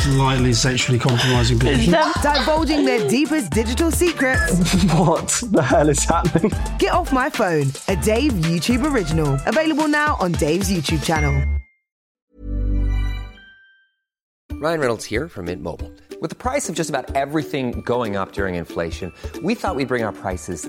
Slightly sexually compromising position. Divulging their deepest digital secrets. What the hell is happening? Get Off My Phone, a Dave YouTube original. Available now on Dave's YouTube channel. Ryan Reynolds here from Mint Mobile. With the price of just about everything going up during inflation, we thought we'd bring our prices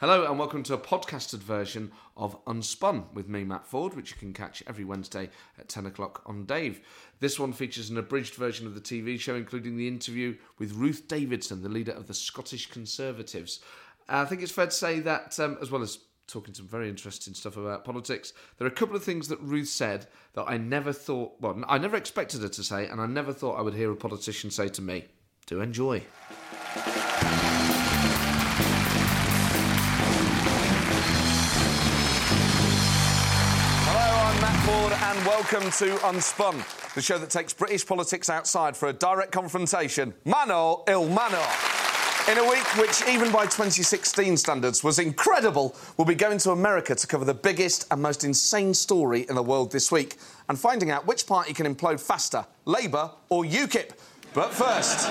Hello and welcome to a podcasted version of Unspun with me, Matt Forde, which you can catch every Wednesday at 10 o'clock on Dave. This one features an abridged version of the TV show, including the interview with Ruth Davidson, the leader of the Scottish Conservatives. I think it's fair to say that, um, as well as talking some very interesting stuff about politics, there are a couple of things that Ruth said that I never thought, well, I never expected her to say, and I never thought I would hear a politician say to me. Do enjoy. And welcome to Unspun, the show that takes British politics outside for a direct confrontation. Mano il mano. In a week which, even by 2016 standards, was incredible, we'll be going to America to cover the biggest and most insane story in the world this week and finding out which party can implode faster, Labour or UKIP. But first.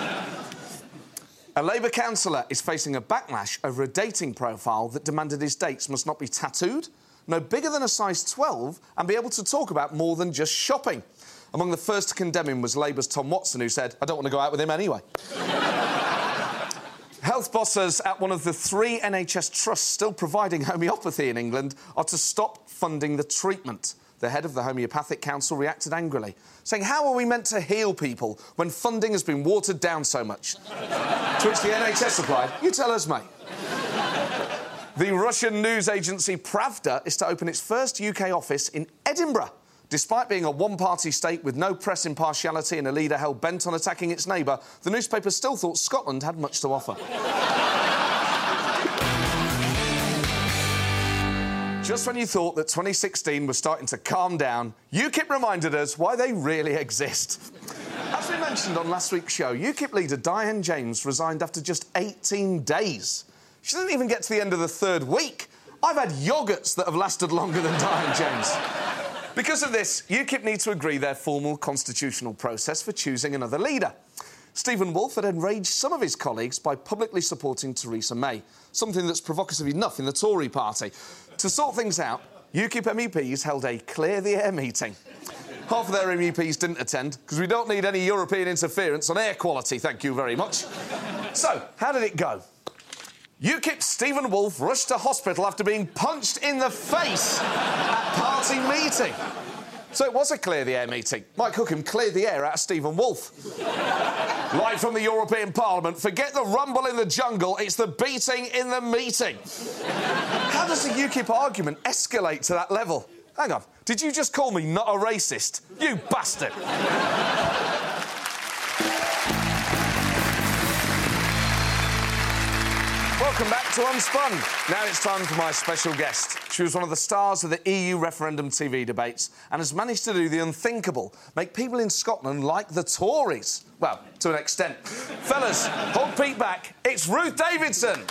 A Labour councillor is facing a backlash over a dating profile that demanded his dates must not be tattooed, no bigger than a size 12, and be able to talk about more than just shopping. Among the first to condemn him was Labour's Tom Watson, who said, I don't want to go out with him anyway. Health bosses at one of the three NHS trusts still providing homeopathy in England are to stop funding the treatment. The head of the Homeopathic Council reacted angrily, saying, How are we meant to heal people when funding has been watered down so much? to which the NHS replied, You tell us, mate. The Russian news agency Pravda is to open its first UK office in Edinburgh. Despite being a one party state with no press impartiality and a leader hell bent on attacking its neighbour, the newspaper still thought Scotland had much to offer. Just when you thought that 2016 was starting to calm down, UKIP reminded us why they really exist. As we mentioned on last week's show, UKIP leader Diane James resigned after just 18 days. She didn't even get to the end of the third week. I've had yogurts that have lasted longer than Diane James. Because of this, UKIP need to agree their formal constitutional process for choosing another leader. Steven Woolfe had enraged some of his colleagues by publicly supporting Theresa May, something that's provocative enough in the Tory party. To sort things out, UKIP MEPs held a clear the air meeting. Half of their MEPs didn't attend because we don't need any European interference on air quality, thank you very much. So, how did it go? UKIP Steven Woolfe rushed to hospital after being punched in the face at party meeting. So it was a clear the air meeting. Mike Hookem cleared the air out of Steven Woolfe. Live from the European Parliament, forget the rumble in the jungle, it's the beating in the meeting. How does the UKIP argument escalate to that level? Hang on, did you just call me not a racist? You bastard! To Unspun. Now it's time for my special guest. She was one of the stars of the EU referendum TV debates and has managed to do the unthinkable make people in Scotland like the Tories. Well, to an extent. Fellas, hold Pete back. It's Ruth Davidson.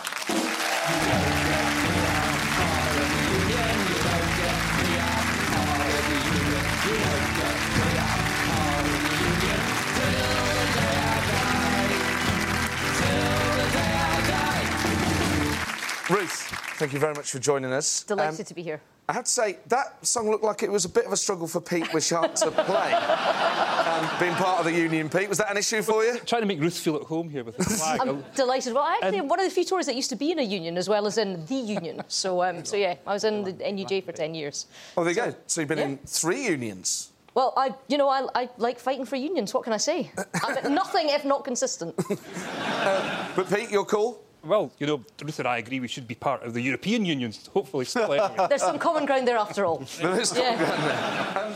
Thank you very much for joining us. Delighted Um, to be here. I have to say, that song looked like it was a bit of a struggle for Pete Wishart to play. um, being part of the union, Pete, was that an issue for you? Trying to make Ruth feel at home here with the flag. I'm delighted. Well, I actually, am one of the few Tories that used to be in a union as well as in the union. So, um, so yeah, I was in the NUJ for 10 years. Oh, there you go. So you've been yeah. in three unions. Well, I, you know, I, I like fighting for unions. What can I say? I'm nothing if not consistent. But Pete, you're cool? Well, you know, Ruth and I agree we should be part of the European Union, hopefully. Still, anyway. There's some common ground there after all. There is Yeah. ground there. Um,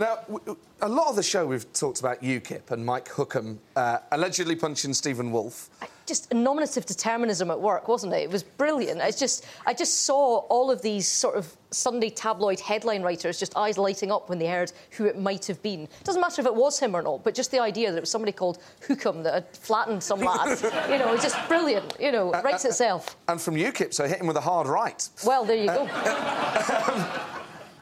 now, w- a lot of the show we've talked about UKIP and Mike Hookem uh, allegedly punching Steven Woolfe. just nominative determinism at work, wasn't it? It was brilliant. It's just, I just saw all of these sort of Sunday tabloid headline writers just eyes lighting up when they heard who it might have been. Doesn't matter if it was him or not, but just the idea that it was somebody called Hookem that had flattened some lad, you know, it's just brilliant. You know, it writes uh, itself. Uh, and from UKIP, so hit him with a hard right. Well, there you go. Um,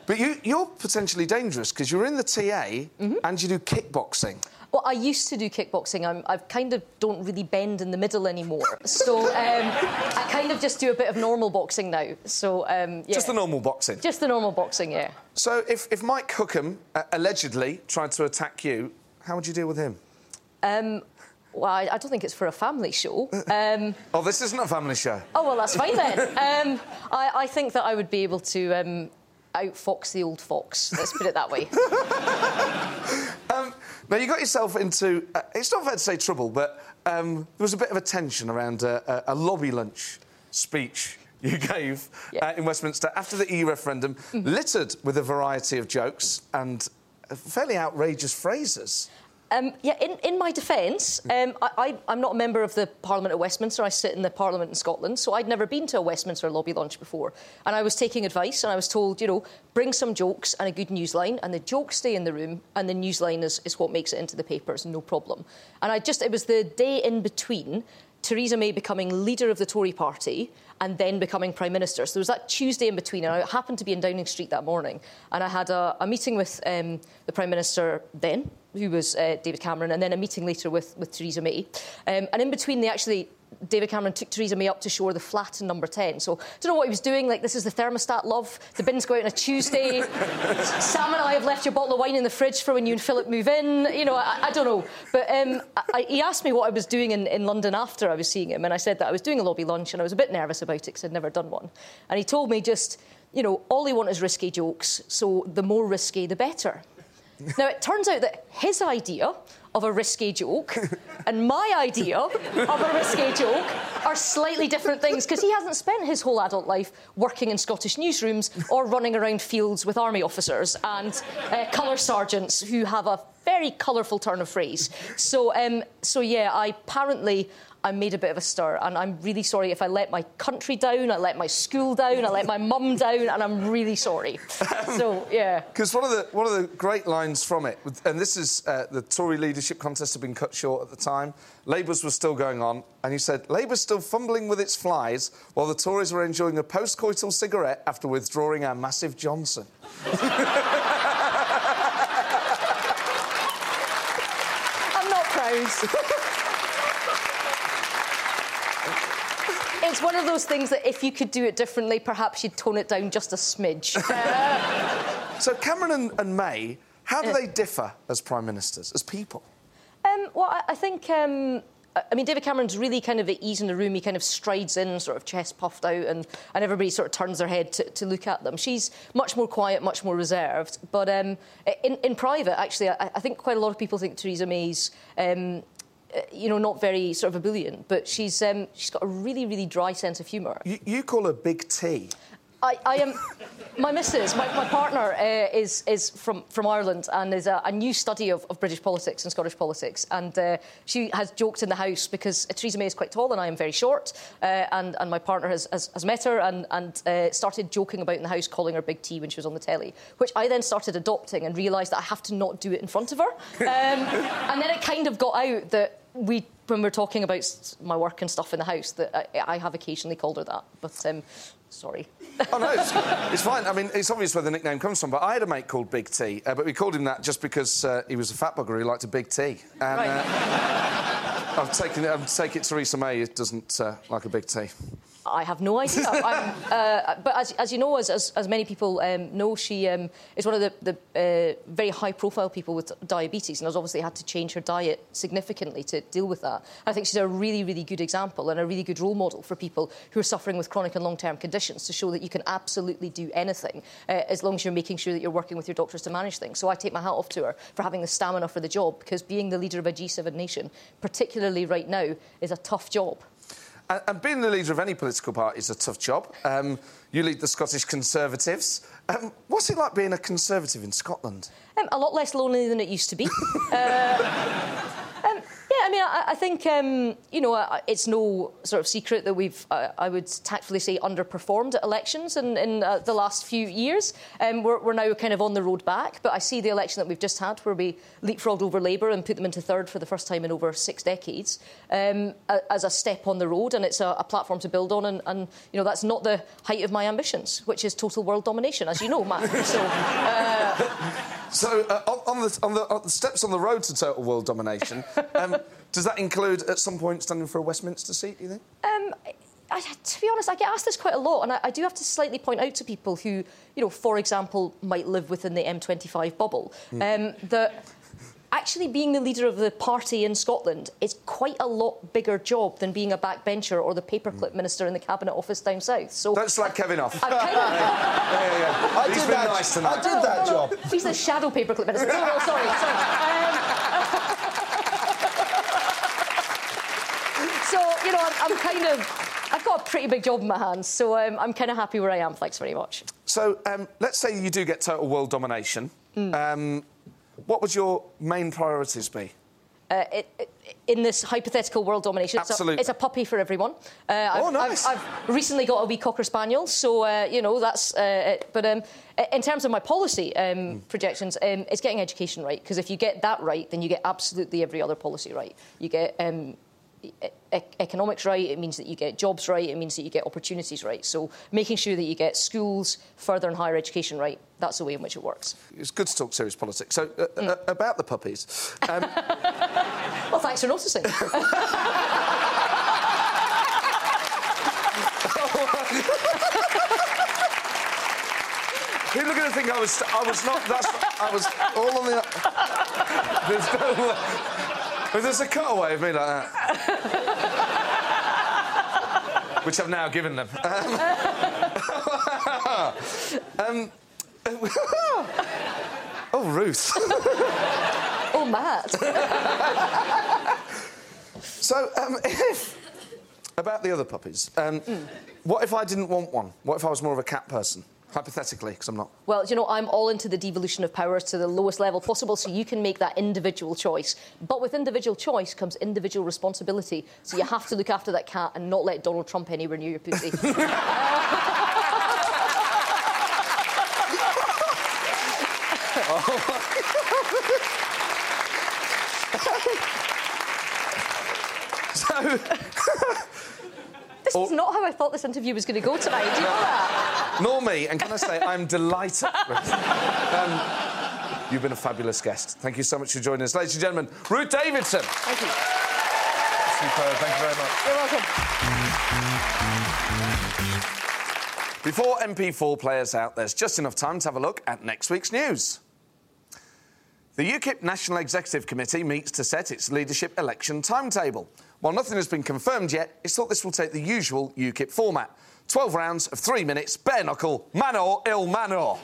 but you, you're potentially dangerous because you're in the TA Mm-hmm. and you do kickboxing. Well, I used to do kickboxing. I'm, I kind of don't really bend in the middle anymore. So um, I kind of just do a bit of normal boxing now. So um, yeah. Just the normal boxing. Just the normal boxing, yeah. So if, if Mike Hookem uh, allegedly tried to attack you, how would you deal with him? Um, well, I, I don't think it's for a family show. Um, Oh, this isn't a family show. oh, well, that's fine then. Um, I, I think that I would be able to um, outfox the old fox. Let's put it that way. Now, you got yourself into, uh, it's not fair to say trouble, but um, there was a bit of a tension around uh, a, a lobby lunch speech you gave uh, in Westminster after the EU referendum, Mm-hmm. littered with a variety of jokes and uh, fairly outrageous phrases. Um, yeah, in, in my defence, um, I, I'm not a member of the Parliament at Westminster. I sit in the Parliament in Scotland, so I'd never been to a Westminster lobby lunch before. And I was taking advice, and I was told, you know, bring some jokes and a good newsline, and the jokes stay in the room, and the newsline is, is what makes it into the papers, no problem. And I just, it was the day in between Theresa May becoming leader of the Tory party and then becoming Prime Minister. So there was that Tuesday in between, and I happened to be in Downing Street that morning, and I had a, a meeting with um, the Prime Minister then, who was uh, David Cameron, and then a meeting later with, with Theresa May. Um, and in between, they actually David Cameron took Theresa May up to show her the flat in number 10. So, I don't know what he was doing. Like, this is the thermostat, love. The bins go out on a Tuesday. Sam and I have left your bottle of wine in the fridge for when you and Philip move in. You know, I, I don't know. But um, I, he asked me what I was doing in, in London after I was seeing him. And I said that I was doing a lobby lunch and I was a bit nervous about it because I'd never done one. And he told me just, you know, all they want is risky jokes. So, the more risky, the better. Now, it turns out that his idea of a risky joke and my idea of a risky joke are slightly different things because he hasn't spent his whole adult life working in Scottish newsrooms or running around fields with army officers and uh, colour sergeants who have a very colourful turn of phrase. So, um, so yeah, I apparently I made a bit of a stir, and I'm really sorry if I let my country down, I let my school down, I let my mum down, and I'm really sorry. so yeah. Because one of the one of the great lines from it, and this is uh, the Tory leadership contest had been cut short at the time. Labour's was still going on, and he said Labour's still fumbling with its flies while the Tories were enjoying a post-coital cigarette after withdrawing our massive Johnson. I'm not proud. it's one of those things that if you could do it differently, perhaps you'd tone it down just a smidge. So Cameron and, and May, how do Yeah. they differ as prime ministers, as people? Um, well, I, I think. Um, I I mean, David Cameron's really kind of at ease in the room. He kind of strides in, sort of chest puffed out, and, and everybody sort of turns their head to, to look at them. She's much more quiet, much more reserved. But um, in, in private, actually, I, I think quite a lot of people think Theresa May's. Um, uh, you know, not very sort of ebullient, but she's um, she's got a really, really dry sense of humour. You, you call her Big T. I, I am. My missus, my, my partner, uh, is is from, from Ireland and is a, a new study of, of British politics and Scottish politics. And uh, she has joked in the house because Theresa May is quite tall and I am very short. Uh, and, and my partner has, has, has met her and, and uh, started joking about in the house, calling her Big T when she was on the telly, which I then started adopting and realised that I have to not do it in front of her. Um, and then it kind of got out that we, when we're talking about my work and stuff in the house, that I, I have occasionally called her that. But um, sorry. Oh no, it's, it's fine. I mean, it's obvious where the nickname comes from. But I had a mate called Big T, uh, but we called him that just because uh, he was a fat bugger who liked a big T. And uh, I've taken it. I've taken it. Theresa May doesn't uh, like a big T. I have no idea. I'm, uh, but as, as you know, as, as, as many people um, know, she um, is one of the, the uh, very high-profile people with diabetes, and has obviously had to change her diet significantly to deal with that. I think she's a really, really good example and a really good role model for people who are suffering with chronic and long-term conditions to show that you can absolutely do anything uh, as long as you're making sure that you're working with your doctors to manage things. So I take my hat off to her for having the stamina for the job, because being the leader of a G7 nation, particularly right now, is a tough job. And, being the leader of any political party is a tough job. Um, you lead the Scottish Conservatives. Um, what's it like being a Conservative in Scotland? Um, a lot less lonely than it used to be. uh, I think, um, you know, it's no sort of secret that we've, uh, I would tactfully say, underperformed at elections in, in uh, the last few years. Um, we're, we're, now kind of on the road back, but I see the election that we've just had where we leapfrogged over Labour and put them into third for the first time in over six decades um, as a step on the road, and it's a, a platform to build on. And, and, you know, that's not the height of my ambitions, which is total world domination, as you know, Matt. so, uh, so uh, on, the, on, the, on, the, steps on the road to total world domination, um, does that include at some point standing for a Westminster seat? Do you think? Um, I, to be honest, I get asked this quite a lot, and I, I, do have to slightly point out to people who, you know, for example, might live within the M25 bubble, mm. um, that actually being the leader of the party in Scotland is quite a lot bigger job than being a backbencher or the paperclip mm. minister in the cabinet office down south. So don't slag Kevin off. Kind of... yeah, yeah, yeah. I He's did that. Nice I did no, that no, job. No. He's the shadow paperclip minister. No, no, sorry, sorry. Um... so you know, I'm, I'm, kind of. I've got a pretty big job in my hands, so um, I'm kind of happy where I am. Thanks very much. So um, let's say you do get total world domination. Mm. Um, what would your main priorities be? Uh, it, it, in this hypothetical world domination, Absolutely. It's, a, it's a puppy for everyone. Uh, oh, I've, nice. I've, I've, recently got a wee cocker spaniel, so uh, you know that's. Uh, it. But um, in terms of my policy um, mm. projections, um, it's getting education right because if you get that right, then you get absolutely every other policy right. You get economics right, it means that you get jobs right, it means that you get opportunities right. So making sure that you get schools, further and higher education right, that's the way in which it works. It's good to talk serious politics. So, uh, mm. uh, about the puppies. Um... well, thanks for noticing. People are going to think I was, I was not, that's, I was all on the... There's no... But there's a cutaway of me like that. Which I've now given them. Um, um, oh, Ruth. oh, Matt. so, um, if... About the other puppies. Um, mm. What if I didn't want one? What if I was more of a cat person? Hypothetically, because I'm not. Well, you know, I'm all into the devolution of powers to the lowest level possible, so you can make that individual choice. But with individual choice comes individual responsibility. So you have to look after that cat and not let Donald Trump anywhere near your pussy. so this or... is not how I thought this interview was going to go tonight. Do you know that? Nor me. And can I say, I'm delighted. um, you've been a fabulous guest. Thank you so much for joining us. Ladies and gentlemen, Ruth Davidson. Thank you. Superb. Thank you very much. You're welcome. Before MP4 players out, there's just enough time to have a look at next week's news. The UKIP National Executive Committee meets to set its leadership election timetable. While nothing has been confirmed yet, it's thought this will take the usual UKIP format 12 rounds of three minutes, bare knuckle, man or ill manor.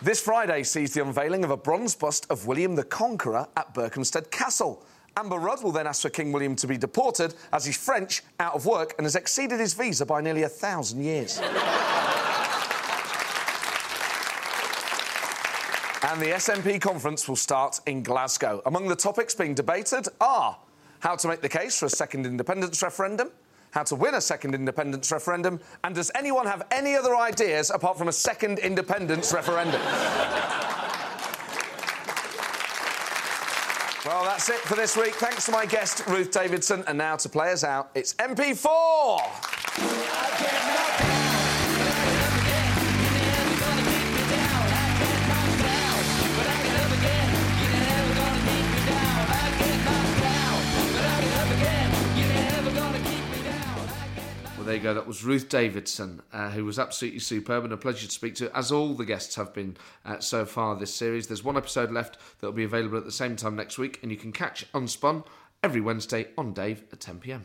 this Friday sees the unveiling of a bronze bust of William the Conqueror at Berkhamsted Castle. Amber Rudd will then ask for King William to be deported as he's French, out of work, and has exceeded his visa by nearly a thousand years. And the SNP conference will start in Glasgow. Among the topics being debated are how to make the case for a second independence referendum, how to win a second independence referendum, and does anyone have any other ideas apart from a second independence referendum? well, that's it for this week. Thanks to my guest, Ruth Davidson. And now to play us out, it's MP4! You go. That was Ruth Davidson, uh, who was absolutely superb and a pleasure to speak to, as all the guests have been uh, so far this series. There's one episode left that will be available at the same time next week, and you can catch Unspun every Wednesday on Dave at 10 pm.